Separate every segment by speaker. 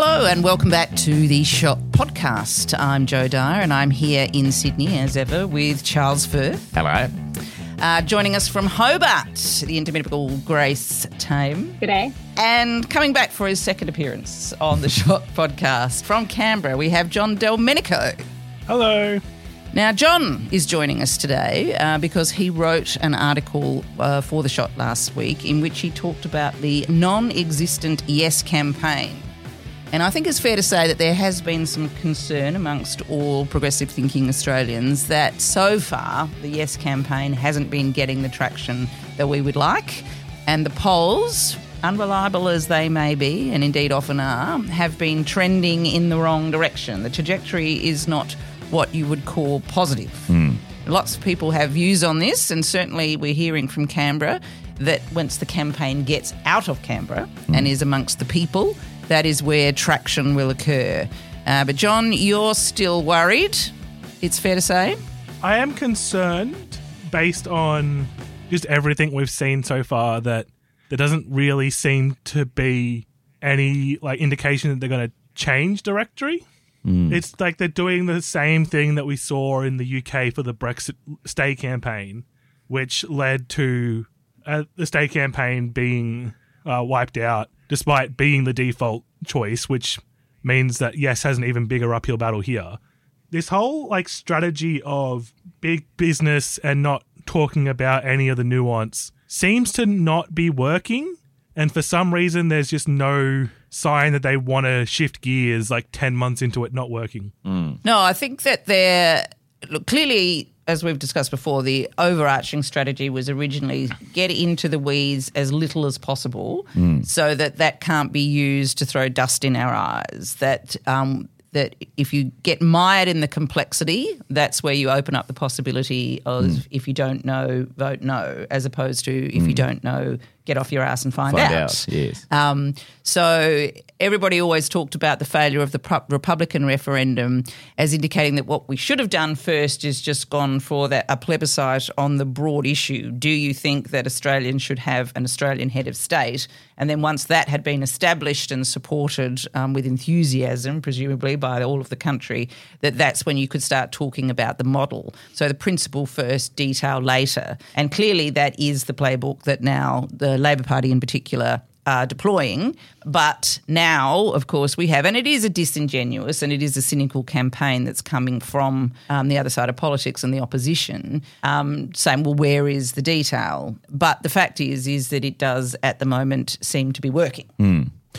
Speaker 1: Hello and welcome back to the Shot Podcast. I'm Jo Dyer and I'm here in Sydney as ever with Charles Firth.
Speaker 2: Hello.
Speaker 1: Uh, joining us from Hobart, the indomitable Grace Tame.
Speaker 3: G'day.
Speaker 1: And coming back for his second appearance on the Shot Podcast from Canberra, we have John Delmenico.
Speaker 4: Hello.
Speaker 1: Now, John is joining us today uh, because he wrote an article uh, for The Shot last week in which he talked about the non existent Yes campaign. And I think it's fair to say that there has been some concern amongst all progressive thinking Australians that so far the Yes campaign hasn't been getting the traction that we would like. And the polls, unreliable as they may be, and indeed often are, have been trending in the wrong direction. The trajectory is not what you would call positive. Hmm. Lots of people have views on this, and certainly we're hearing from Canberra that once the campaign gets out of Canberra and hmm. is amongst the people, that is where traction will occur. Uh, but, John, you're still worried, it's fair to say.
Speaker 4: I am concerned based on just everything we've seen so far that there doesn't really seem to be any like indication that they're going to change directory. It's like they're doing the same thing that we saw in the UK for the Brexit stay campaign, which led to uh, the stay campaign being uh, wiped out, despite being the default choice, which means that yes has an even bigger uphill battle here. This whole like strategy of big business and not talking about any of the nuance seems to not be working. And for some reason, there's just no sign that they want to shift gears like 10 months into it not working.
Speaker 1: No, I think that they're look clearly, as we've discussed before, the overarching strategy was originally get into the weeds as little as possible, hmm. so that that can't be used to throw dust in our eyes. That um, that if you get mired in the complexity, that's where you open up the possibility of hmm. if you don't know, vote no, as opposed to if you hmm. don't know, get off your ass and find,
Speaker 2: Find out, yes.
Speaker 1: um, so everybody always talked about the failure of the Pro- Republican referendum as indicating that what we should have done first is just gone for that a plebiscite on the broad issue. Do you think that Australians should have an Australian head of state? And then once that had been established and supported um, with enthusiasm, presumably by all of the country, that that's when you could start talking about the model. So the principle first, detail later. And clearly that is the playbook that now the Labor Party in particular are deploying. But now, of course, we have, and it is a disingenuous and it is a cynical campaign that's coming from um, the other side of politics and the opposition, um, saying, "Well, where is the detail?" But the fact is, is that it does at the moment seem to be working.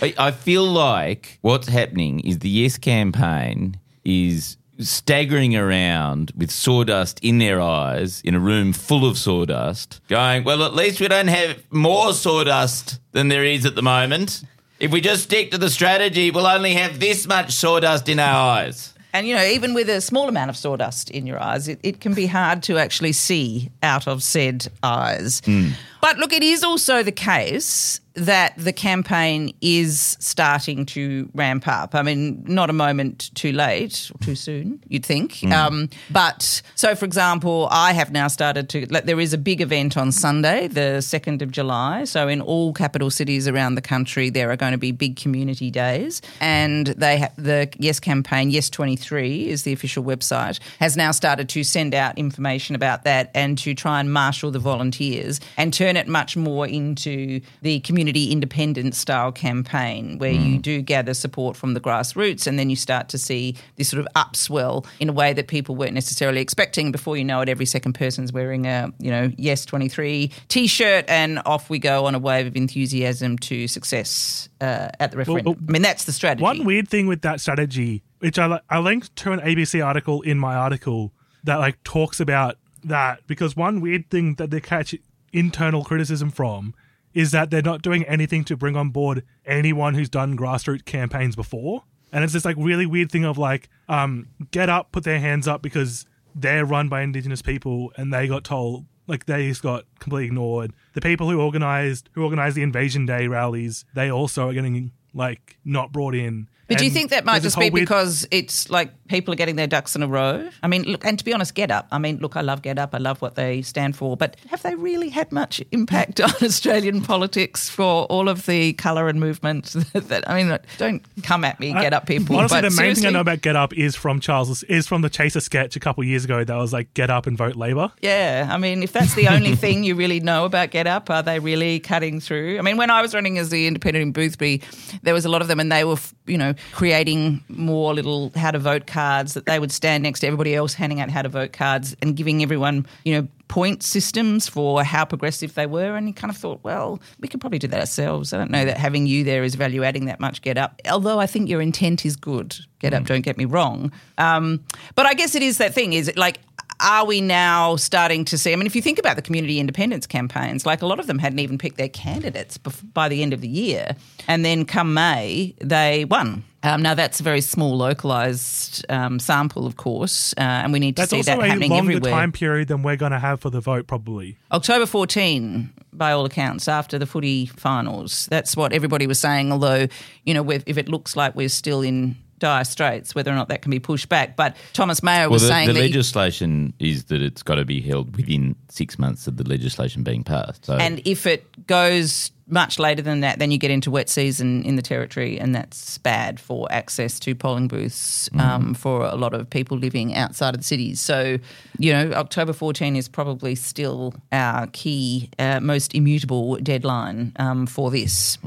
Speaker 2: I, I feel like what's happening is the Yes campaign is staggering around with sawdust in their eyes in a room full of sawdust, going, Well, at least we don't have more sawdust than there is at the moment. If we just stick to the strategy, we'll only have this much sawdust in our eyes.
Speaker 1: And you know, even with a small amount of sawdust in your eyes, it, it can be hard to actually see out of said eyes. Hmm. But look, it is also the case that the campaign is starting to ramp up. I mean, not a moment too late or too soon, you'd think. Um, but so, for example, I have now started to. Like, there is a big event on Sunday, the second of July. So, in all capital cities around the country, there are going to be big community days, and they ha- the Yes campaign, Yes Twenty Three is the official website, has now started to send out information about that and to try and marshal the volunteers and turn it much more into the community independent style campaign where you do gather support from the grassroots and then you start to see this sort of upswell in a way that people weren't necessarily expecting before you know it. Every second person's wearing a you know yes 23 t-shirt and off we go on a wave of enthusiasm to success uh, at the referendum.
Speaker 4: well,
Speaker 1: i mean that's the strategy.
Speaker 4: One weird thing with that strategy, which I, I linked to an ABC article in my article that like talks about that because one weird thing that they catch internal criticism from is that they're not doing anything to bring on board anyone who's done grassroots campaigns before. And it's this like really weird thing of like, um, get up, put their hands up because they're run by indigenous people and they got told like they just got completely ignored. The people who organized who organized the Invasion Day rallies, they also are getting like not brought in.
Speaker 1: But do you think that might just be
Speaker 4: weird-
Speaker 1: because it's like people are getting their ducks in a row? I mean, look, and to be honest, Get Up. I mean, look, I love Get Up. I love what they stand for. But have they really had much impact on Australian politics for all of the colour and movement? that I mean, don't come at me, Get Up people.
Speaker 4: Honestly,
Speaker 1: but
Speaker 4: the main thing I know about Get Up is from Charles is from the Chaser sketch a couple years ago that was like Get Up and vote Labor.
Speaker 1: Yeah, I mean, if that's the only thing you really know about Get Up, are they really cutting through? I mean, when I was running as the independent in Boothby, there was a lot of them, and they were, you know, creating more little how to vote cards that they would stand next to everybody else handing out how to vote cards and giving everyone, you know, point systems for how progressive they were. And you kind of thought, well, we could probably do that ourselves. I don't know that having you there is value adding that much. Get Up, although I think your intent is good. Get Up, don't get me wrong. Um, but I guess it is that thing. Is it like are we now starting to see? I mean, if you think about the community independence campaigns, like a lot of them hadn't even picked their candidates bef- by the end of the year. And then come May, they won. Um, now, that's a very small, localised um, sample, of course, uh, and we need to
Speaker 4: That's
Speaker 1: see
Speaker 4: also
Speaker 1: that
Speaker 4: a
Speaker 1: happening
Speaker 4: longer time period than we're going to have for the vote, probably.
Speaker 1: October 14, by all accounts, after the footy finals. That's what everybody was saying, although, you know, if if it looks like we're still in dire straits, whether or not that can be pushed back. But Thomas Mayo
Speaker 2: Well,
Speaker 1: was
Speaker 2: the,
Speaker 1: saying
Speaker 2: the
Speaker 1: that. he-
Speaker 2: legislation is that it's got to be held within six months of the legislation being passed. So
Speaker 1: And if it goes much later than that, then you get into wet season in the territory, and that's bad for access to polling booths um, for a lot of people living outside of the cities. So, you know, October 14 is probably still our key, uh, most immutable deadline um, for this.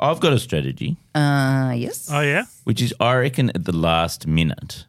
Speaker 2: I've got a strategy,
Speaker 1: Uh, yes.
Speaker 4: Oh, yeah?
Speaker 2: which is I reckon at the last minute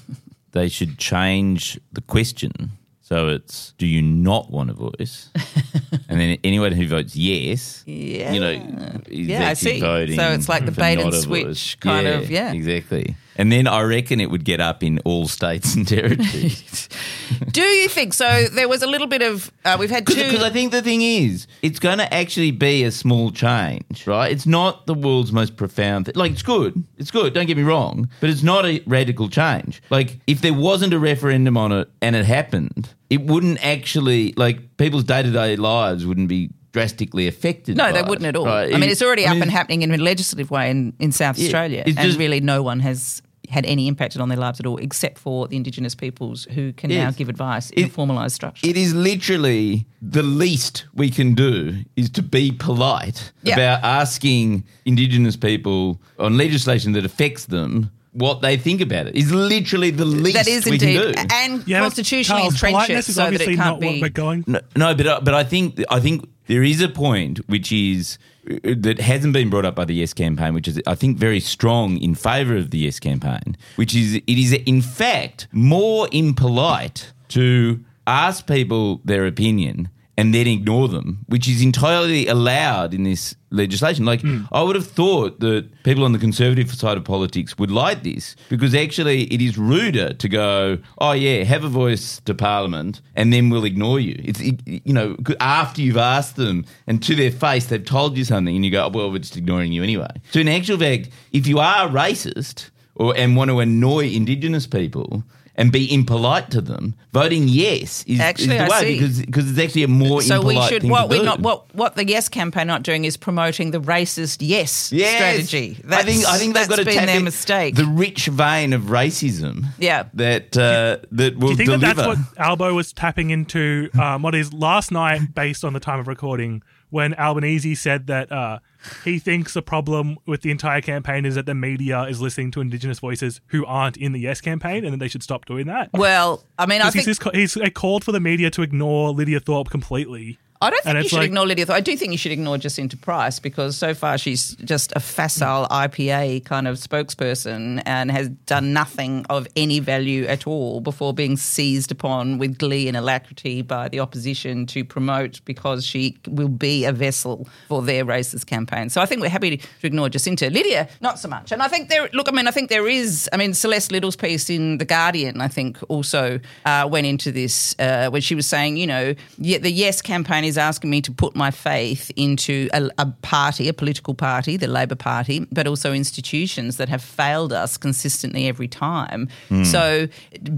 Speaker 2: they should change the question so it's do you not want a voice? and then anyone who votes yes,
Speaker 1: Yeah.
Speaker 2: you know,
Speaker 1: Yeah, I see.
Speaker 2: voting.
Speaker 1: So it's like the bait and switch
Speaker 2: voice.
Speaker 1: kind of- yeah.
Speaker 2: exactly. And then I reckon it would get up in all states and territories.
Speaker 1: Do you think so? There was a little bit of. Uh, we've had two.
Speaker 2: Because I think the thing is, it's going to actually be a small change, right? It's not the world's most profound thing. Like, it's good. It's good. Don't get me wrong. But it's not a radical change. Like, if there wasn't a referendum on it and it happened, it wouldn't actually, like, people's day to day lives wouldn't be drastically affected.
Speaker 1: No, they wouldn't at all.
Speaker 2: right?
Speaker 1: I mean, it's already
Speaker 2: I
Speaker 1: up
Speaker 2: mean,
Speaker 1: and happening in a legislative way in, in South
Speaker 2: Yeah,
Speaker 1: Australia, and
Speaker 2: just-
Speaker 1: really no one has had any impact on their lives at all, except for the Indigenous peoples who can now give advice in a formalised structure.
Speaker 2: It is literally the least we can do is to be polite
Speaker 1: Yeah.
Speaker 2: about asking Indigenous people on legislation that affects them what they think about it. Is literally the least
Speaker 1: that is
Speaker 2: we
Speaker 1: indeed,
Speaker 2: can do.
Speaker 1: and
Speaker 4: Yeah,
Speaker 1: constitutionally
Speaker 4: Charles,
Speaker 1: entrench it so that it can't
Speaker 4: what
Speaker 1: be.
Speaker 4: we're going.
Speaker 2: No, no, but uh, but I think I think there is a point which is uh, that hasn't been brought up by the Yes campaign, which is I think very strong in favour of the Yes campaign, which is it is in fact more impolite to ask people their opinion and then ignore them, which is entirely allowed in this legislation. Like hmm. I would have thought that people on the conservative side of politics would like this because actually it is ruder to go, oh yeah, have a voice to Parliament, and then we'll ignore you. It's it, you know after you've asked them and to their face they've told you something, and you go, oh, well, we're just ignoring you anyway. So in actual fact, if you are racist or and want to annoy Indigenous people. And be impolite to them. Voting yes is,
Speaker 1: Actually,
Speaker 2: is the
Speaker 1: I
Speaker 2: way
Speaker 1: see.
Speaker 2: because because it's actually a more
Speaker 1: so we should
Speaker 2: thing
Speaker 1: what we not what what the Yes campaign not doing is promoting the racist Yes,
Speaker 2: Yes.
Speaker 1: strategy.
Speaker 2: I think I think they've got to
Speaker 1: been
Speaker 2: tap
Speaker 1: their
Speaker 2: in
Speaker 1: mistake.
Speaker 2: The rich vein of racism.
Speaker 1: Yeah.
Speaker 2: That uh, that will
Speaker 4: Do you think
Speaker 2: deliver.
Speaker 4: that that's what Albo was tapping into? Um, what is last night, based on the time of recording, when Albanese said that uh, he thinks the problem with the entire campaign is that the media is listening to Indigenous voices who aren't in the Yes campaign, and that they should stop doing that.
Speaker 1: well, I mean, I think
Speaker 4: he's, he's called for the media to ignore Lydia Thorpe completely.
Speaker 1: I don't think
Speaker 4: And
Speaker 1: you should
Speaker 4: like-
Speaker 1: ignore Lydia. Thorpe. I do think you should ignore Jacinta Price because so far she's just a facile IPA kind of spokesperson and has done nothing of any value at all before being seized upon with glee and alacrity by the opposition to promote because she will be a vessel for their racist campaign. So I think we're happy to ignore Jacinta. Lydia, not so much. And I think there, look, I mean, I think there is, I mean, Celeste Liddle's piece in The Guardian, I think, also uh, went into this uh, when she was saying, you know, the Yes campaign is asking me to put my faith into a, a party, a political party, the Labor Party, but also institutions that have failed us consistently every time. So,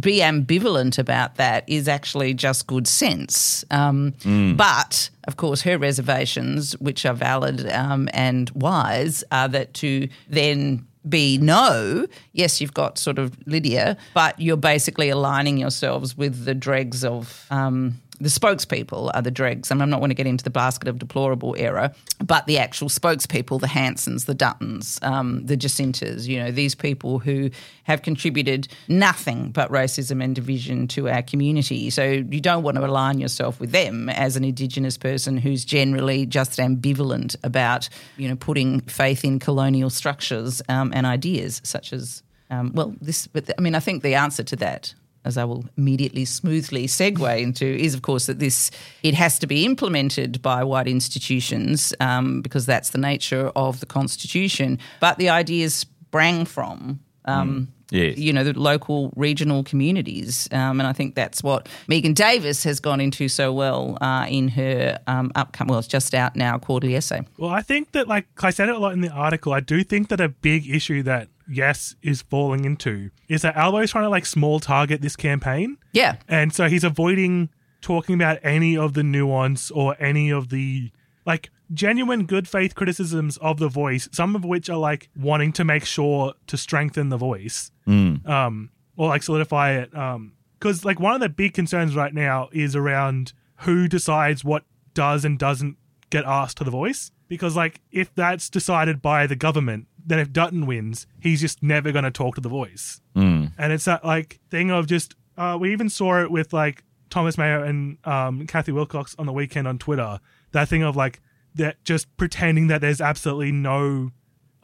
Speaker 1: be ambivalent about that is actually just good sense. Um, But of course, her reservations, which are valid um, and wise, are that to then be no, yes, you've got sort of Lydia, but you're basically aligning yourselves with the dregs of. Um, the spokespeople are the dregs. and I'm not going to get into the basket of deplorable era, but the actual spokespeople, the Hansons, the Duttons, um, the Jacintas, you know, these people who have contributed nothing but racism and division to our community. So you don't want to align yourself with them as an Indigenous person who's generally just ambivalent about, you know, putting faith in colonial structures um, and ideas such as, um, well, this. But I mean, I think the answer to that as I will immediately smoothly segue into, is of course that this it has to be implemented by white institutions um, because that's the nature of the constitution. But the ideas sprang from. Um,
Speaker 2: Yes.
Speaker 1: You know, the local regional communities. Um, and I think that's what Megan Davis has gone into so well uh, in her um, upcoming, well, it's just out now, quarterly essay.
Speaker 4: Well, I think that, like I said it a lot in the article, I do think that a big issue that Yes is falling into is that Albo is trying to like small target this campaign.
Speaker 1: Yeah.
Speaker 4: And so he's avoiding talking about any of the nuance or any of the like genuine good faith criticisms of the voice, some of which are like wanting to make sure to strengthen the voice. Um or like solidify it. Um because like one of the big concerns right now is around who decides what does and doesn't get asked to the voice. Because like if that's decided by the government, then if Dutton wins, he's just never gonna talk to the voice. And it's that like thing of just uh, we even saw it with like Thomas Mayo and um, Cathy Wilcox on the weekend on Twitter. That thing of like that just pretending that there's absolutely no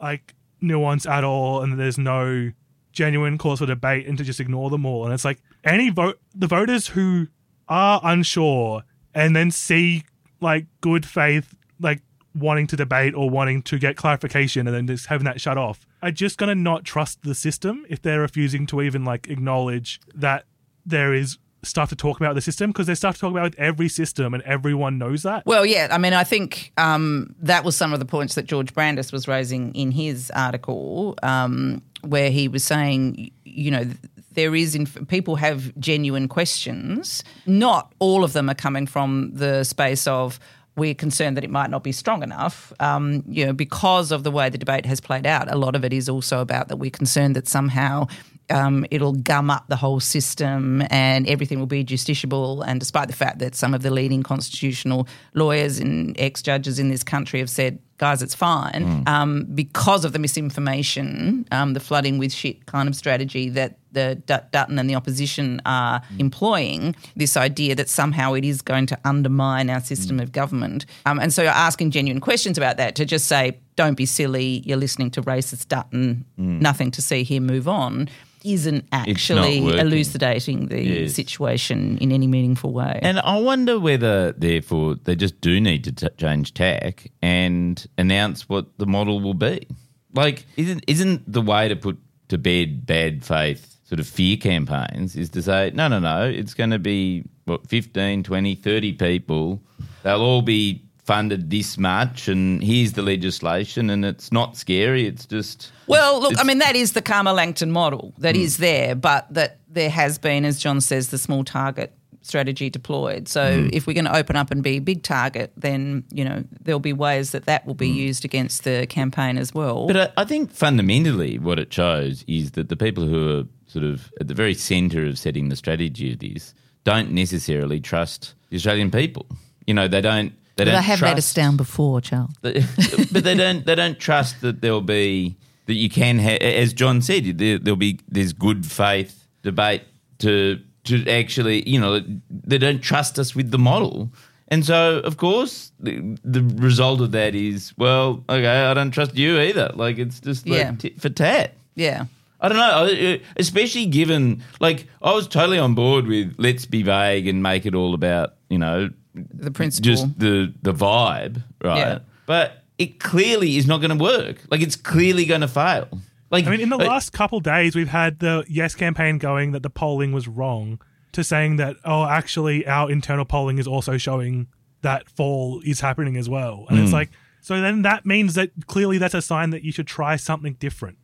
Speaker 4: like nuance at all and that there's no genuine cause for debate and to just ignore them all. And it's like any vote the voters who are unsure and then see like good faith like wanting to debate or wanting to get clarification and then just having that shut off are just going to not trust the system if they're refusing to even like acknowledge that there is stuff to talk about the system because there's stuff to talk about with every system and everyone knows that
Speaker 1: Well, yeah, I mean, I think um, that was some of the points that George Brandis was raising in his article, um, where he was saying, you know, there is inf- people have genuine questions. Not all of them are coming from the space of we're concerned that it might not be strong enough. Um, you know, because of the way the debate has played out, a lot of it is also about that we're concerned that somehow um, it'll gum up the whole system and everything will be justiciable. And despite the fact that some of the leading constitutional lawyers and ex judges in this country have said, guys, it's fine, um, because of the misinformation, um, the flooding with shit kind of strategy that the Dut- Dutton and the opposition are employing, this idea that somehow it is going to undermine our system of government. Um, and so you're asking genuine questions about that to just say, don't be silly, you're listening to racist Dutton, nothing to see here, move on, isn't actually elucidating the
Speaker 2: Yes.
Speaker 1: situation in any meaningful way.
Speaker 2: And I wonder whether, therefore, they just do need to t- change tack and announce what the model will be. Like, isn't isn't the way to put to bed bad faith sort of fear campaigns is to say, no, no, no, it's going to be, what, 15, 20, 30 people. They'll all be funded this much, and here's the legislation, and it's not scary. It's just.
Speaker 1: Well, look, I mean, that is the Calma Langton model that hmm. is there, but that there has been, as John says, the small target strategy deployed. So hmm. if we're going to open up and be a big target, then, you know, there'll be ways that that will be hmm. used against the campaign as well.
Speaker 2: But I, I think fundamentally what it shows is that the people who are sort of at the very centre of setting the strategy of this don't necessarily trust the Australian people. You know, they don't. They
Speaker 1: But
Speaker 2: don't
Speaker 1: I have let us
Speaker 2: trust-
Speaker 1: down before, Charles.
Speaker 2: but they don't. They don't trust that there'll be that you can. Ha- as John said, there, there'll be there's good faith debate to to actually. You know, they don't trust us with the model. And so, of course, the, the result of that is, well, okay, I don't trust you either. Like, it's just like
Speaker 1: Yeah.
Speaker 2: tit for tat.
Speaker 1: Yeah.
Speaker 2: I don't know, especially given, like, I was totally on board with let's be vague and make it all about, you know,
Speaker 1: The principle.
Speaker 2: just the the vibe, right?
Speaker 1: Yeah.
Speaker 2: But it clearly is not going to work. Like it's clearly going to fail. Like
Speaker 4: I mean, in the
Speaker 2: uh,
Speaker 4: last couple days, we've had the Yes campaign going that the polling was wrong, to saying that oh, actually, our internal polling is also showing that fall is happening as well. And it's like, so then that means that clearly that's a sign that you should try something different.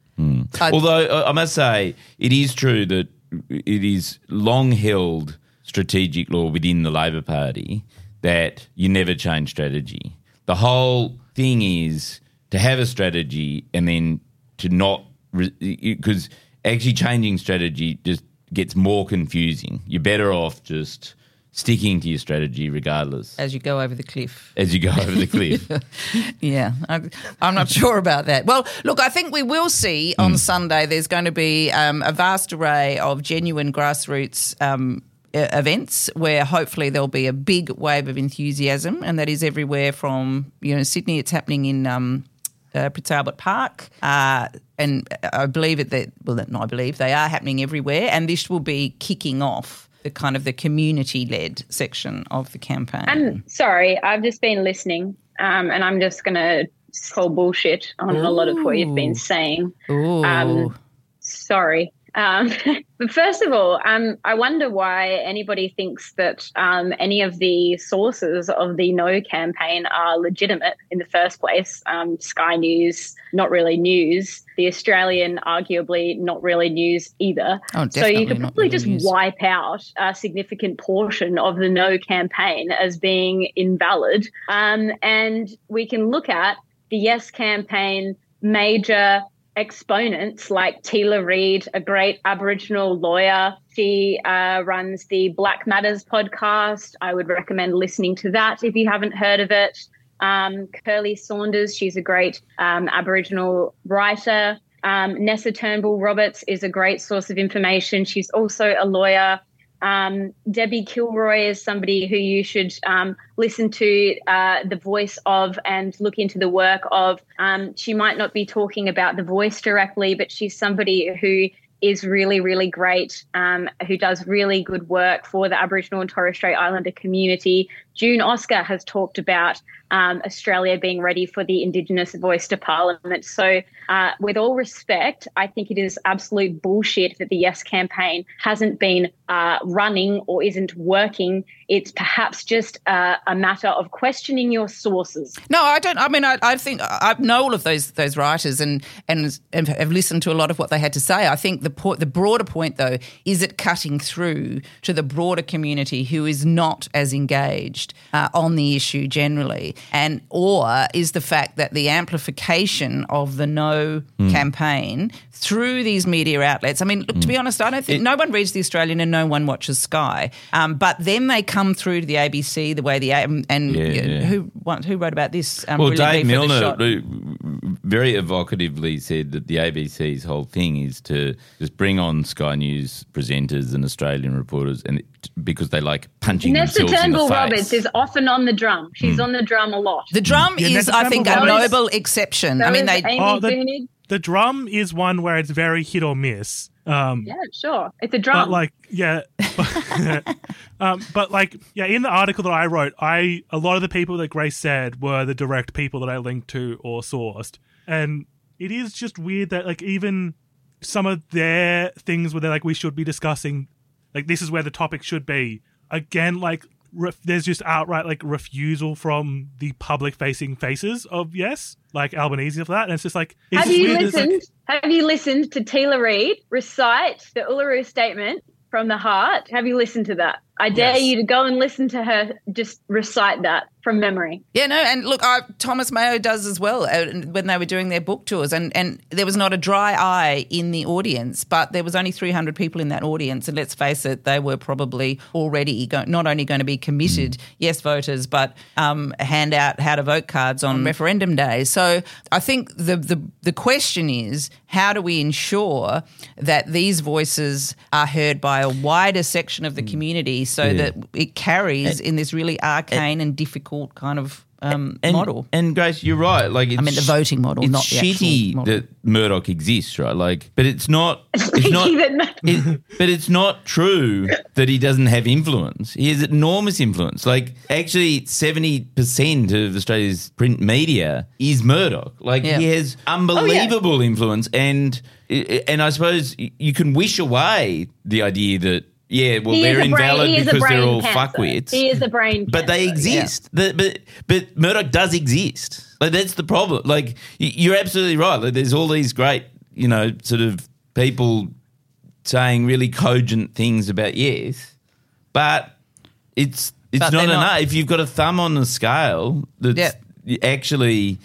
Speaker 1: I-
Speaker 2: Although I must say, it is true that it is long held strategic law within the Labor Party that you never change strategy. The whole thing is to have a strategy and then to not, because actually changing strategy just gets more confusing. You're better off just sticking to your strategy regardless
Speaker 1: as you go over the cliff.
Speaker 2: as you go over the cliff.
Speaker 1: Yeah, I, I'm not sure about that. Well, look, I think we will see on Sunday there's going to be um, a vast array of genuine grassroots um, events where hopefully there'll be a big wave of enthusiasm, and that is everywhere from you know Sydney. It's happening in. Um, uh, Prince Alfred Park, uh, and I believe it that well, not I believe they are happening everywhere, and this will be kicking off the kind of the community-led section of the campaign.
Speaker 3: I'm sorry, I've just been listening, um, and I'm just going to call bullshit on a lot of what you've been saying.
Speaker 1: Ooh.
Speaker 3: Um, sorry. Um, but first of all, um, I wonder why anybody thinks that um, any of the sources of the No campaign are legitimate in the first place. Um, Sky News, not really news. The Australian, arguably not really news either.
Speaker 1: Oh,
Speaker 3: so you could probably
Speaker 1: really
Speaker 3: just
Speaker 1: news.
Speaker 3: wipe out a significant portion of the No campaign as being invalid. Um, and we can look at the Yes campaign major exponents like Teela Reid, a great Aboriginal lawyer. She uh, runs the Black Matters podcast. I would recommend listening to that if you haven't heard of it. Um, Curly Saunders, she's a great um, Aboriginal writer. Um, Nessa Turnbull Roberts is a great source of information. She's also a lawyer. Um, Debbie Kilroy is somebody who you should um, listen to uh, the voice of and look into the work of. Um, she might not be talking about the voice directly, but she's somebody who is really, really great, um, who does really good work for the Aboriginal and Torres Strait Islander community. June Oscar has talked about um, Australia being ready for the Indigenous voice to Parliament. So, uh, with all respect, I think it is absolute bullshit that the Yes campaign hasn't been uh, running or isn't working. It's perhaps just uh, a matter of questioning your sources.
Speaker 1: No, I don't. I mean, I, I think I know all of those those writers and, and and have listened to a lot of what they had to say. I think the point, the broader point though, is it cutting through to the broader community who is not as engaged uh, on the issue generally, and or is the fact that the amplification of the No campaign through these media outlets. I mean, look, to be honest, I don't think no one reads the Australian and no one watches Sky, um, but then they come through to the ABC the way the and, and
Speaker 2: Yeah, yeah.
Speaker 1: who who wrote about this? Um,
Speaker 2: Well, Dave Milner very evocatively said that the ABC's whole thing is to just bring on Sky News presenters and Australian reporters, and it, because they like punching
Speaker 3: Nessa
Speaker 2: themselves in the
Speaker 3: Turnbull
Speaker 2: face.
Speaker 3: Roberts is often on the drum. She's on the drum a lot.
Speaker 1: The drum
Speaker 4: Yeah,
Speaker 1: is,
Speaker 4: Nessa
Speaker 1: I think, a
Speaker 4: Turnbull
Speaker 1: noble exception.
Speaker 3: So
Speaker 1: I mean, they.
Speaker 3: Amy
Speaker 4: Oh, the- The drum is one where it's very hit or miss. Um,
Speaker 3: Yeah, sure. It's a drum.
Speaker 4: but like yeah um, but like yeah in the article that i wrote i a lot of the people that grace said were the direct people that i linked to or sourced and it is just weird that like even some of their things where they're like we should be discussing like this is where the topic should be again like ref- there's just outright like refusal from the public facing faces of yes like albanese for that and it's just like it's
Speaker 3: Have
Speaker 4: just
Speaker 3: you
Speaker 4: weird. It's like-
Speaker 3: listened? have you listened to Teela Reid recite the Uluru Statement from the heart? Have you listened to that? I dare
Speaker 4: Yes.
Speaker 3: you to go and listen to her just recite that from memory.
Speaker 1: Yeah, no, and look, I, Thomas Mayo does as well uh, when they were doing their book tours, and, and there was not a dry eye in the audience, but there was only 300 people in that audience, and let's face it, they were probably already go, not only going to be committed yes voters, but um, hand out how to vote cards on referendum day. So I think the, the the question is, how do we ensure that these voices are heard by a wider section of the community, so
Speaker 2: Yeah.
Speaker 1: that it carries in this really arcane and difficult kind of um,
Speaker 2: and,
Speaker 1: model.
Speaker 2: And Grace, you're right. Like it's,
Speaker 1: I mean, the voting model,
Speaker 2: It's
Speaker 1: not
Speaker 2: shitty
Speaker 1: actual model.
Speaker 2: that Murdoch exists, right? Like, but it's not. It's not.
Speaker 3: Even-
Speaker 2: it, but it's not true that he doesn't have influence. He has enormous influence. Like, actually, seventy percent of Australia's print media is Murdoch. Like,
Speaker 1: Yeah.
Speaker 2: he has unbelievable influence, and and I suppose you can wish away the idea that yeah, well,
Speaker 3: He
Speaker 2: they're
Speaker 3: a brain-
Speaker 2: invalid
Speaker 3: he is a
Speaker 2: because they're all
Speaker 3: cancer.
Speaker 2: fuckwits.
Speaker 3: He is a brain
Speaker 2: but they
Speaker 3: cancer, yeah.
Speaker 2: exist. The- but but Murdoch does exist. Like that's the problem. Like you're absolutely right. Like there's all these great, you know, sort of people saying really cogent things about yes, but it's it's
Speaker 1: But
Speaker 2: not enough.
Speaker 1: not.
Speaker 2: If you've got a thumb on the scale, that's actually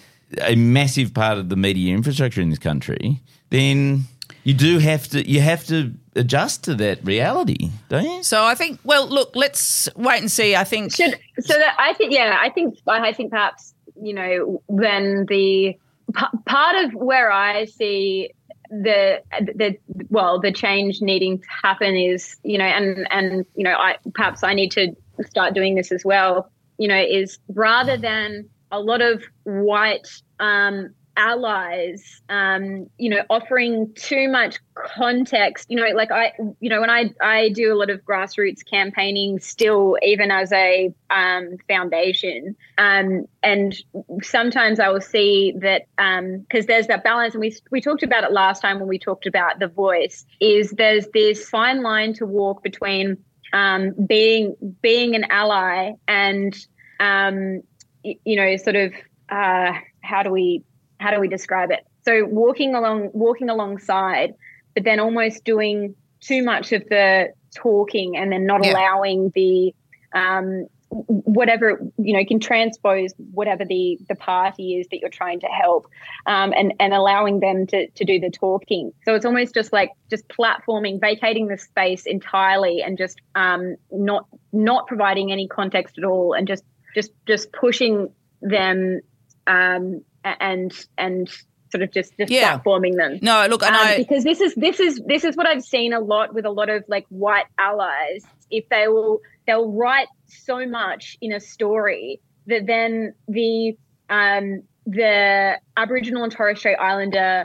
Speaker 2: a massive part of the media infrastructure in this country, then you do have to you have to adjust to that reality, don't you?
Speaker 1: So I think, well, look, let's wait and see. I think
Speaker 3: should so that I think yeah I think I think perhaps you know then the p- part of where I see the the well the change needing to happen is you know and and you know I perhaps I need to start doing this as well you know is rather than a lot of white um allies um you know offering too much context you know like i you know when i i do a lot of grassroots campaigning still even as a um foundation um and sometimes i will see that um because there's that balance and we we talked about it last time when we talked about the voice is there's this fine line to walk between um being being an ally and um you know sort of uh how do we how do we describe it? So walking along, walking alongside, but then almost doing too much of the talking and then not
Speaker 1: Yeah.
Speaker 3: allowing the um, whatever you know can transpose whatever the the party is that you're trying to help um, and and allowing them to to do the talking so it's almost just like just platforming vacating the space entirely and just um, not not providing any context at all and just just just pushing them um, and and sort of just just
Speaker 1: Yeah.
Speaker 3: platforming them
Speaker 1: no, look, and
Speaker 3: um,
Speaker 1: I
Speaker 3: because this is this is this is what I've seen a lot with a lot of like white allies. If they will they'll write so much in a story that then the um the Aboriginal and Torres Strait Islander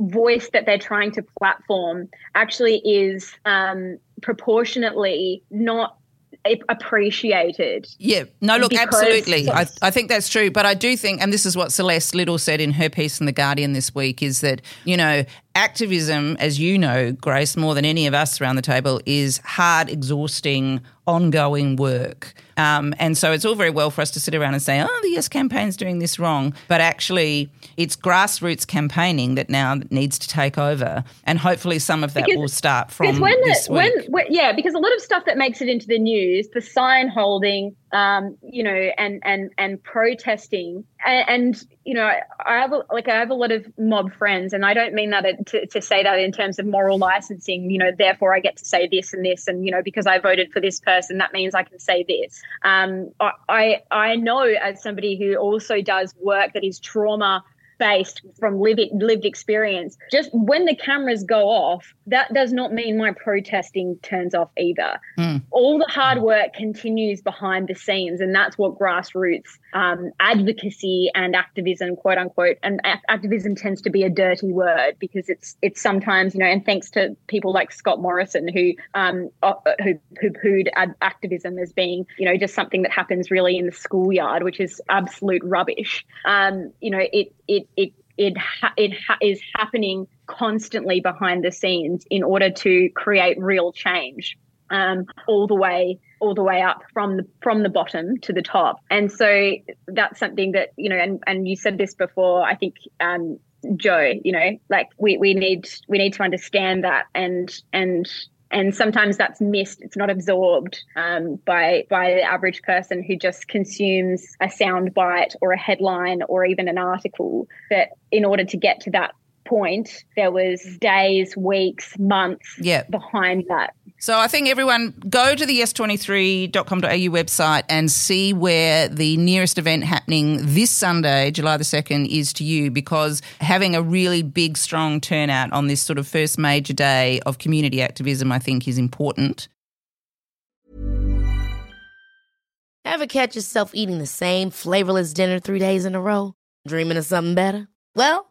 Speaker 3: voice that they're trying to platform actually is um proportionately not appreciated
Speaker 1: Yeah, no, look, absolutely. I, I think that's true. But I do think, and this is what Celeste Liddle said in her piece in The Guardian this week, is that, you know, activism, as you know, Grace, more than any of us around the table, is hard, exhausting, ongoing work. Um, and so it's all very well for us to sit around and say, oh, the Yes campaign's doing this wrong. But actually, it's grassroots campaigning that now needs to take over. And hopefully some of that
Speaker 3: Because-
Speaker 1: will start from
Speaker 3: when
Speaker 1: this
Speaker 3: the,
Speaker 1: week.
Speaker 3: when, when yeah, because a lot of stuff that makes it into the news, the sign holding, um, you know, and and and protesting, and, and you know, I have a, like I have a lot of mob friends, and I don't mean that to, to say that in terms of moral licensing. You know, therefore I get to say this and this, and you know, because I voted for this person, that means I can say this. Um, I I, I know as somebody who also does work that is trauma based from lived lived experience. Just when the cameras go off, that does not mean my protesting turns off either. All the hard work continues behind the scenes, and that's what grassroots um, advocacy and activism, quote unquote, and a- activism tends to be a dirty word because it's it's sometimes you know, and thanks to people like Scott Morrison who um uh, who who pooed ad- activism as being you know just something that happens really in the schoolyard, which is absolute rubbish. Um, you know, it it it ha- it ha- is happening constantly behind the scenes in order to create real change um, all the way all the way up from the from the bottom to the top. And so that's something that you know and and you said this before i think um jo you know like we we need we need to understand that and and and sometimes that's missed it's not absorbed um, by by the average person who just consumes a sound bite or a headline or even an article. That in order to get to that point there was days weeks months
Speaker 1: Yeah.
Speaker 3: behind that
Speaker 1: So I think everyone go to the yes23.com.au website and see where the nearest event happening this Sunday, July the 2nd, is to you because having a really big, strong turnout on this sort of first major day of community activism, I think, is important.
Speaker 5: Ever catch yourself eating the same flavorless dinner three days in a row? Dreaming of something better? Well,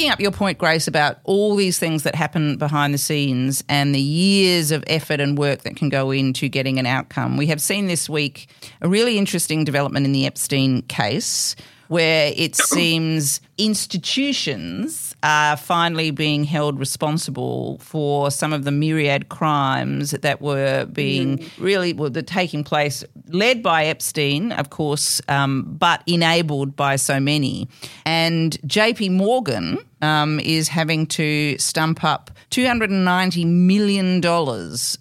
Speaker 1: Picking up your point, Grace, about all these things that happen behind the scenes and the years of effort and work that can go into getting an outcome, we have seen this week a really interesting development in the Epstein case where it seems institutions are finally being held responsible for some of the myriad crimes that were being really well, they're taking place, led by Epstein, of course, um, but enabled by so many. And JP Morgan um, is having to stump up $290 million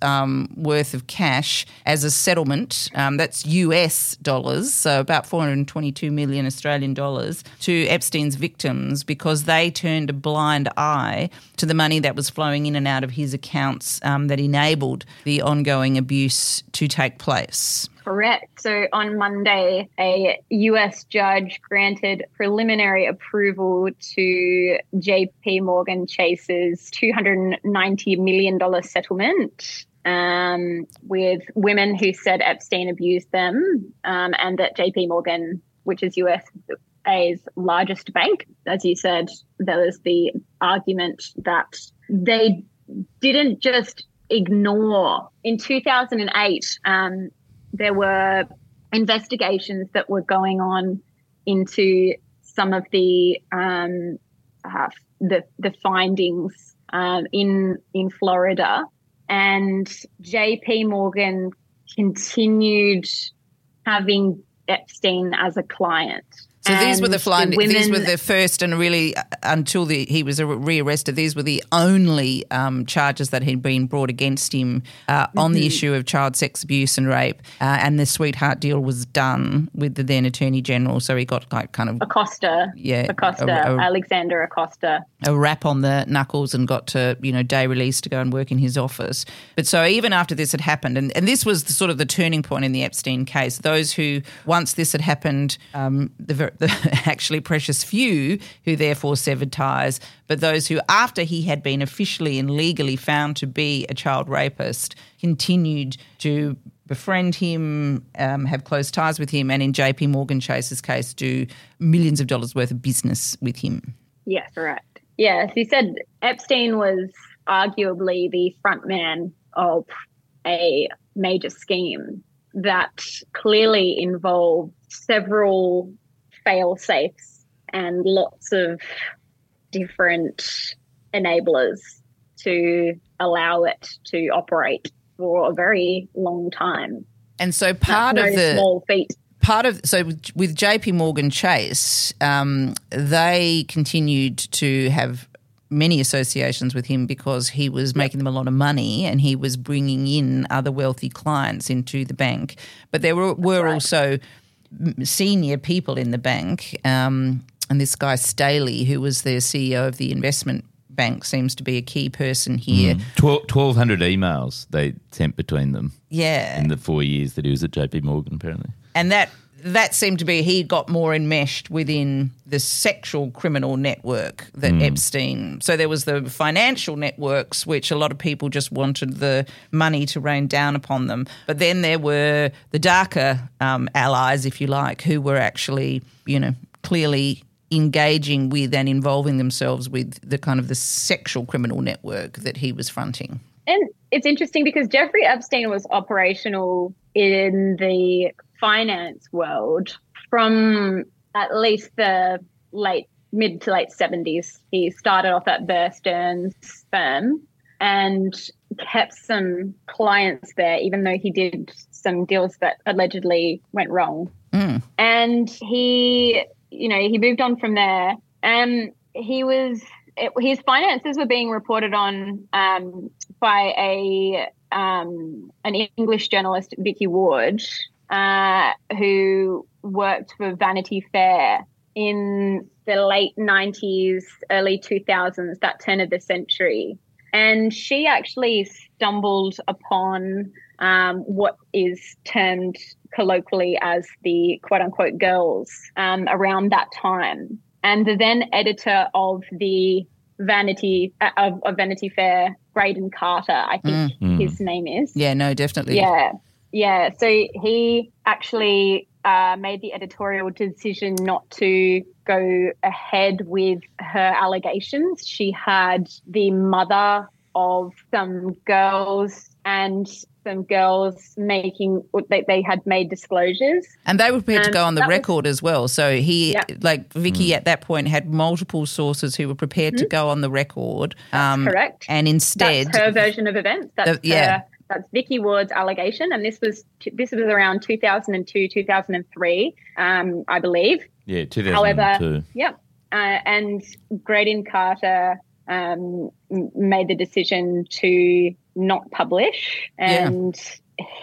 Speaker 1: um, worth of cash as a settlement. Um, that's US dollars, so about 422 million Australian dollars to Epstein's victims because they turned a blind eye to the money that was flowing in and out of his accounts um, that enabled the ongoing abuse to take place.
Speaker 3: Correct. So on Monday, a US judge granted preliminary approval to JP Morgan Chase's $290 million settlement um, with women who said Epstein abused them um, and that JP Morgan, which is USA's largest bank, as you said, there was the argument that they didn't just ignore. In 2008, um, there were investigations that were going on into some of the um, uh, the, the findings um, in in Florida, and J.P. Morgan continued having Epstein as a client.
Speaker 1: So these were the
Speaker 3: And
Speaker 1: flying.
Speaker 3: women,
Speaker 1: these were the first, and really uh, until the, he was rearrested, these were the only um, charges that had been brought against him uh, on
Speaker 3: Mm-hmm.
Speaker 1: the issue of child sex abuse and rape. Uh, and the sweetheart deal was done with the then Attorney General, so he got like kind of
Speaker 3: Acosta,
Speaker 1: Yeah,
Speaker 3: Acosta,
Speaker 1: a- a-
Speaker 3: Alexander Acosta.
Speaker 1: a rap on the knuckles and got to you know day release to go and work in his office. But so even after this had happened, and, and this was the, sort of the turning point in the Epstein case. Those who once this had happened, um, the, ver- the actually precious few who therefore severed ties, but those who after he had been officially and legally found to be a child rapist continued to befriend him, um, have close ties with him, and in J.P. Morgan Chase's case, do millions of dollars worth of business with him.
Speaker 3: Yes, correct. Yes, he said Epstein was arguably the front man of a major scheme that clearly involved several fail safes and lots of different enablers to allow it to operate for a very long time.
Speaker 1: And so part
Speaker 3: no
Speaker 1: of the
Speaker 3: small feat.
Speaker 1: part of so with, JP Morgan Chase, um, they continued to have many associations with him because he was making them a lot of money and he was bringing in other wealthy clients into the bank. But there were, were also m- senior people in the bank, um, and this guy Staley, who was the CEO of the investment bank, seems to be a key person here.
Speaker 2: Twelve- 1,200 emails they sent between them
Speaker 1: Yeah,
Speaker 2: in the four years that he was at JP Morgan, apparently.
Speaker 1: and that that seemed to be he got more enmeshed within the sexual criminal network that Epstein. So there was the financial networks, which a lot of people just wanted the money to rain down upon them. But then there were the darker um, allies, if you like, who were actually, you know, clearly engaging with and involving themselves with the kind of the sexual criminal network that he was fronting.
Speaker 3: And it's interesting because Jeffrey Epstein was operational in the finance world from at least the late mid to late 70s. He started off at Bear Stearns firm and kept some clients there, even though he did some deals that allegedly went wrong. And he, you know, he moved on from there and he was it, his finances were being reported on um, by a um, an English journalist, Vicky Ward, uh, who worked for Vanity Fair in the late '90s, early 2000s, that turn of the century, and she actually stumbled upon um, what is termed colloquially as the quote unquote girls um, around that time. And the then editor of the Vanity uh, of, of Vanity Fair, Graydon Carter, I think his name is.
Speaker 1: Yeah, no, definitely.
Speaker 3: Yeah. Yeah. So he actually uh, made the editorial decision not to go ahead with her allegations. She had the mother of some girls and some girls making, they, they had made disclosures.
Speaker 1: And they were prepared to
Speaker 3: Um,
Speaker 1: go on the
Speaker 3: that was-
Speaker 1: record as well. So he,
Speaker 3: Yeah.
Speaker 1: like Vicky at that point, had multiple sources who were prepared to go on the record. Um,
Speaker 3: Hmm? correct.
Speaker 1: And instead,
Speaker 3: that's her version of events. That's
Speaker 1: The- yeah.
Speaker 3: her, that's Vicky Ward's allegation, and this was this was around 2002, 2003, um, I believe.
Speaker 2: Yeah, 2002.
Speaker 3: However, yep. Uh, and Graydon Carter um, made the decision to not publish,
Speaker 1: Yeah.
Speaker 3: and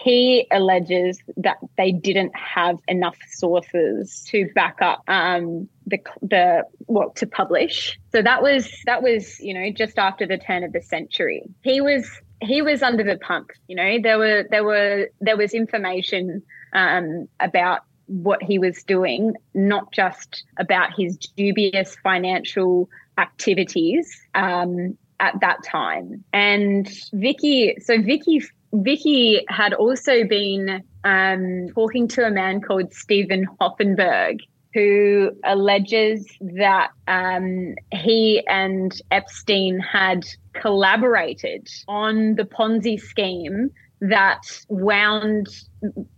Speaker 3: he alleges that they didn't have enough sources to back up um, the the what to publish. So that was that was you know just after the turn of the century. He was he was under the pump. You know there were there were there was information um, about what he was doing, not just about his dubious financial activities um, at that time. And Vicky, so Vicky, Vicky had also been um, talking to a man called Steven Hoffenberg, who alleges that um, he and Epstein had collaborated on the Ponzi scheme that wound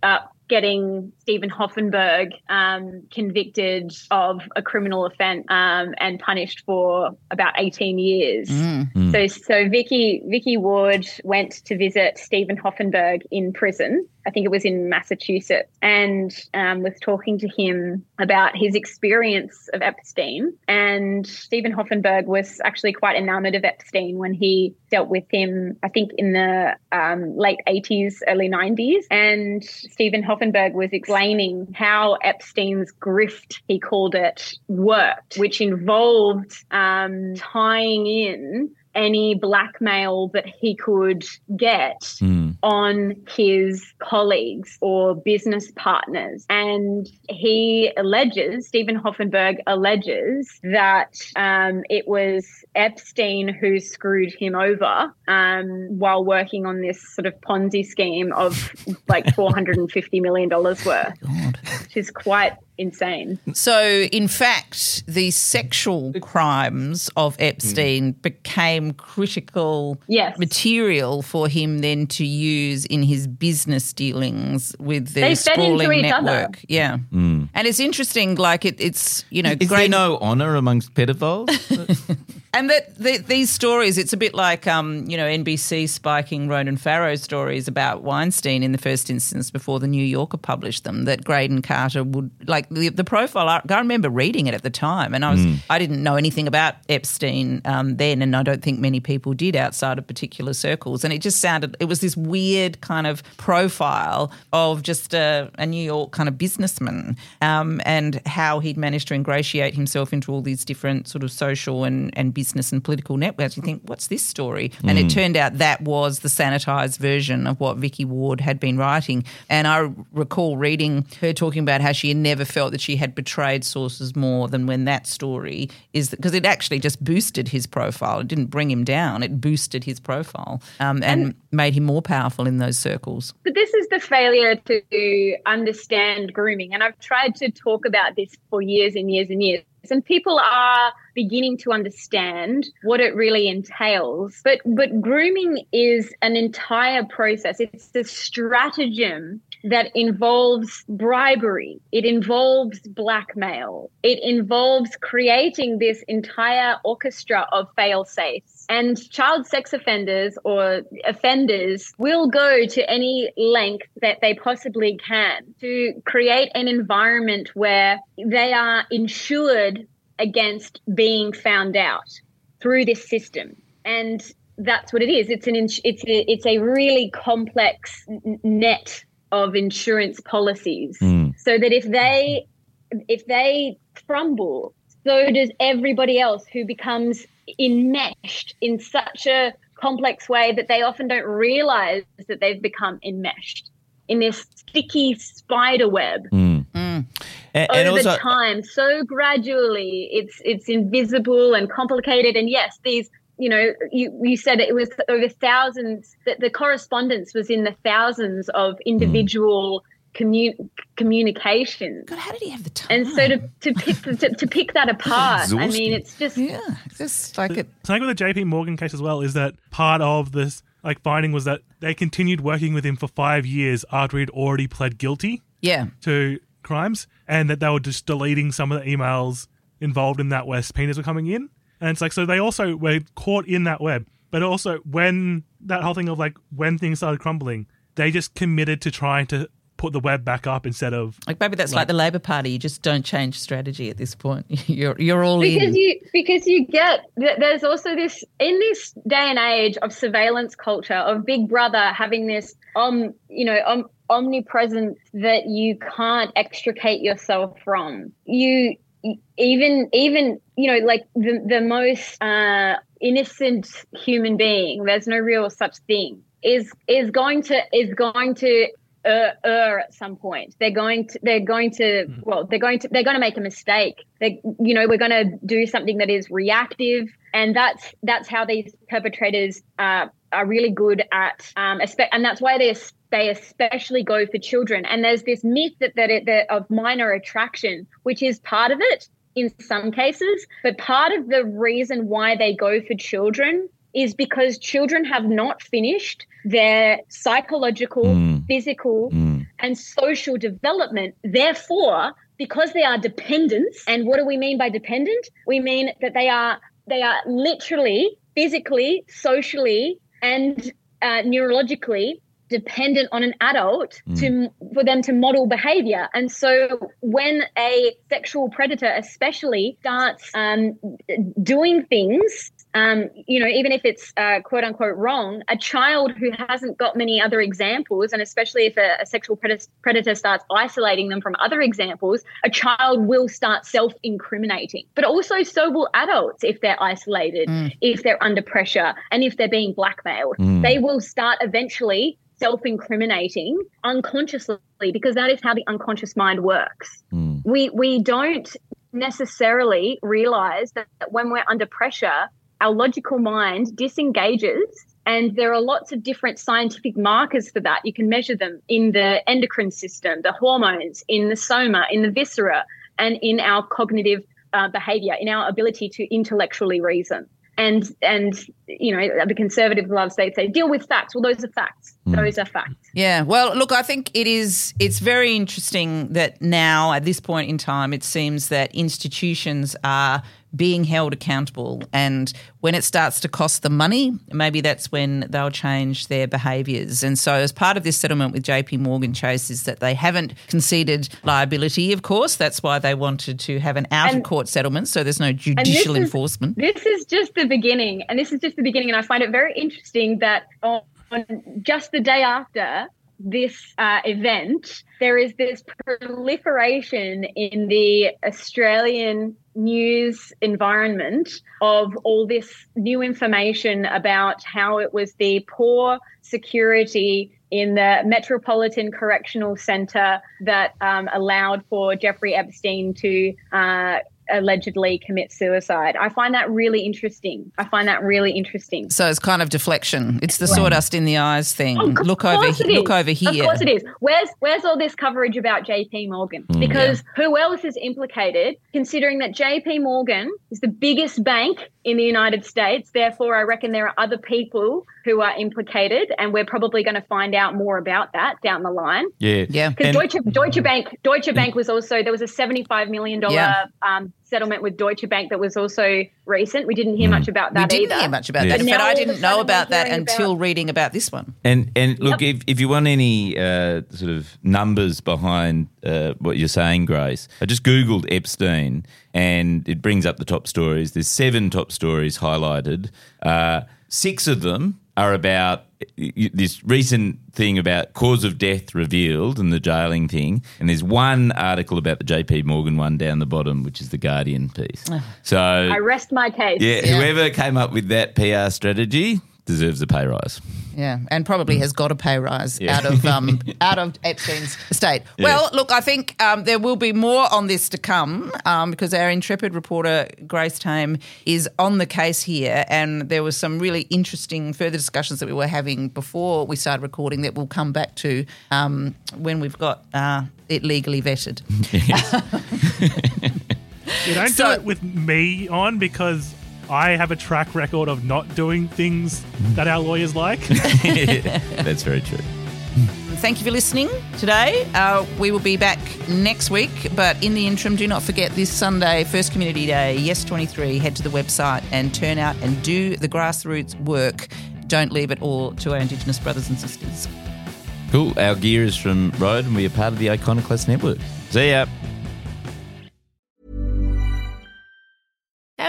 Speaker 3: up getting Steven Hoffenberg um, convicted of a criminal offence um, and punished for about 18 years.
Speaker 1: Mm.
Speaker 3: So, so Vicky Vicky Ward went to visit Steven Hoffenberg in prison. I think it was in Massachusetts, and um, was talking to him about his experience of Epstein. And Steven Hoffenberg was actually quite enamored of Epstein when he dealt with him. I think in the um, late 80s, early 90s. And Steven Hoffenberg was explaining how Epstein's grift, he called it, worked, which involved um, tying in any blackmail that he could get
Speaker 2: Mm.
Speaker 3: On his colleagues or business partners. And he alleges, Steven Hoffenberg alleges, that um, it was Epstein who screwed him over um, while working on this sort of Ponzi scheme of like $450 million worth, which is quite insane.
Speaker 1: So, in fact, the sexual crimes of Epstein became critical
Speaker 3: Yes.
Speaker 1: material for him then to use in his business dealings with the
Speaker 3: They fed into
Speaker 1: sprawling
Speaker 3: each other.
Speaker 1: network. Yeah. Mm. And it's interesting, like, it, it's, you know,
Speaker 2: Is
Speaker 1: great.
Speaker 2: there no honour amongst pedophiles?
Speaker 1: And that the, these stories, it's a bit like um, you know NBC spiking Ronan Farrow stories about Weinstein in the first instance before the New Yorker published them. That Graydon Carter would like the, the profile. I I remember reading it at the time, and I was I didn't know anything about Epstein um, then, and I don't think many people did outside of particular circles. And it just sounded it was this weird kind of profile of just a, a New York kind of businessman, um, and how he'd managed to ingratiate himself into all these different sort of social and, and business and political networks. You think, what's this story? And it turned out that was the sanitized version of what Vicky Ward had been writing. And I recall reading her talking about how she had never felt that she had betrayed sources more than when that story is because it actually just boosted his profile. It didn't bring him down; it boosted his profile um, and made him more powerful in those circles.
Speaker 3: But this is the failure to understand grooming. And I've tried to talk about this for years and years and years. And people are beginning to understand what it really entails. But but grooming is an entire process. It's the stratagem that involves bribery. It involves blackmail. It involves creating this entire orchestra of fail safes. And child sex offenders or offenders will go to any length that they possibly can to create an environment where they are insured against being found out through this system. And that's what it is. It's an ins- it's a, it's a really complex n- net of insurance policies. Mm. So that if they if they crumble, so does everybody else who becomes enmeshed in such a complex way that they often don't realize that they've become enmeshed in this sticky spider web? Hmm. Mm.
Speaker 2: And, and
Speaker 3: over
Speaker 2: also,
Speaker 3: time so gradually it's it's invisible and complicated. And yes these you know, you, you said it was over thousands, that the correspondence was in the thousands of hmm. individual commu- communications.
Speaker 1: God, how did he have the time?
Speaker 3: And so to, to pick to, to pick that apart, I mean, it's just
Speaker 1: yeah, just like it.
Speaker 4: Something with the JP Morgan case as well is that part of this like finding was that they continued working with him for five years after he'd already pled guilty
Speaker 1: Yeah,
Speaker 4: to crimes, and that they were just deleting some of the emails involved in that where subpoenas were coming in. And it's like so they also were caught in that web, but also when that whole thing of like when things started crumbling, they just committed to trying to put the web back up instead of
Speaker 1: like maybe that's like, the Labor Party. You just don't change strategy at this point. You're you're all
Speaker 3: because
Speaker 1: in.
Speaker 3: you because you get th- there's also this in this day and age of surveillance culture of Big Brother having this um you know um omnipresence that you can't extricate yourself from. You even even you know like the the most uh, innocent human being. There's no real such thing. Is is going to is going to uh, err at some point. They're going to they're going to well they're going to they're going to make a mistake. They you know we're going to do something that is reactive, and that's that's how these perpetrators uh, are really good at. Um, and that's why they es- they especially go for children. And there's this myth that that, it, that of minor attraction, which is part of it in some cases, but part of the reason why they go for children is because children have not finished their psychological,
Speaker 2: Mm.
Speaker 3: Physical,
Speaker 2: Mm.
Speaker 3: and social development. Therefore, because they are dependent, and what do we mean by dependent? We mean that they are they are literally, physically, socially, and uh, neurologically dependent on an adult to for them to model behavior and so when a sexual predator especially starts um, doing things um, you know, even if it's uh, quote unquote wrong, a child who hasn't got many other examples, and especially if a, a sexual predator, predator starts isolating them from other examples, a child will start self incriminating. But also, so will adults if they're isolated, if they're under pressure, and if they're being blackmailed. They will start eventually self incriminating unconsciously because that is how the unconscious mind works. We, we don't necessarily realize that when we're under pressure, our logical mind disengages and there are lots of different scientific markers for that. You can measure them in the endocrine system, the hormones, in the soma, in the viscera, and in our cognitive uh, behavior, in our ability to intellectually reason. And and you know the conservative love states say deal with facts. Well, those are facts. Those are facts.
Speaker 1: Yeah. Well, look, I think it is. It's very interesting that now, at this point in time, it seems that institutions are being held accountable, and when it starts to cost them money, maybe that's when they'll change their behaviours. And so, as part of this settlement with J.P. Morgan Chase, is that they haven't conceded liability. Of course, that's why they wanted to have an out of court settlement, so there's no
Speaker 3: And this
Speaker 1: judicial
Speaker 3: is-
Speaker 1: enforcement.
Speaker 3: This is just the beginning, and this is just the beginning. And I find it very interesting that on just the day after this uh, event, there is this proliferation in the Australian news environment of all this new information about how it was the poor security in the Metropolitan Correctional Centre that um, allowed for Jeffrey Epstein to uh, allegedly commit suicide. I find that really interesting. I find that really interesting.
Speaker 1: So it's kind of deflection. It's the sawdust in the eyes thing.
Speaker 3: Of
Speaker 1: look over,
Speaker 3: course it
Speaker 1: he- look over here.
Speaker 3: Of course it is. Where's where's all this coverage about JP Morgan? because who else is implicated considering that JP Morgan is the biggest bank in the United States. Therefore, I reckon there are other people who are implicated and we're probably going to find out more about that down the line.
Speaker 2: Yeah.
Speaker 1: Yeah.
Speaker 3: Because Deutsche Deutsche Bank Deutsche Bank was also there was a seventy five million dollar
Speaker 1: Yeah.
Speaker 3: um, settlement with Deutsche Bank that was also recent. We didn't hear much about that
Speaker 1: We
Speaker 3: that
Speaker 1: didn't
Speaker 3: either.
Speaker 1: hear much about
Speaker 2: Yeah.
Speaker 1: that. In
Speaker 3: But
Speaker 1: fact, I
Speaker 3: all of a
Speaker 1: didn't know about that until
Speaker 3: about-
Speaker 1: reading about this one.
Speaker 2: And and look, if, if you want any uh, sort of numbers behind uh, what you're saying, Grace, I just googled Epstein, and it brings up the top stories. There's seven top stories highlighted. Uh, six of them are about y- y- this recent thing about cause of death revealed and the jailing thing. And there's one article about the J.P. Morgan one down the bottom, which is the Guardian piece. So
Speaker 3: I rest my case.
Speaker 2: yeah, whoever came up with that PR strategy deserves a pay rise.
Speaker 1: Yeah, and probably has got a pay rise
Speaker 2: Yeah.
Speaker 1: out of um, out of Epstein's estate. Well, look, I think um, there will be more on this to come um, because our intrepid reporter Grace Tame is on the case here, and there was some really interesting further discussions that we were having before we started recording that we'll come back to um, when we've got uh, it legally vetted.
Speaker 4: You don't
Speaker 1: So-
Speaker 4: do it with me on because I have a track record of not doing things that our lawyers like.
Speaker 2: That's very true.
Speaker 1: Thank you for listening today. Uh, we will be back next week, but in the interim, do not forget this Sunday, First Community Day, Yes 23. Head to the website and turn out and do the grassroots work. Don't leave it all to our Indigenous brothers and sisters.
Speaker 2: Cool. Our gear is from Rode and we are part of the Iconoclast Network. See ya.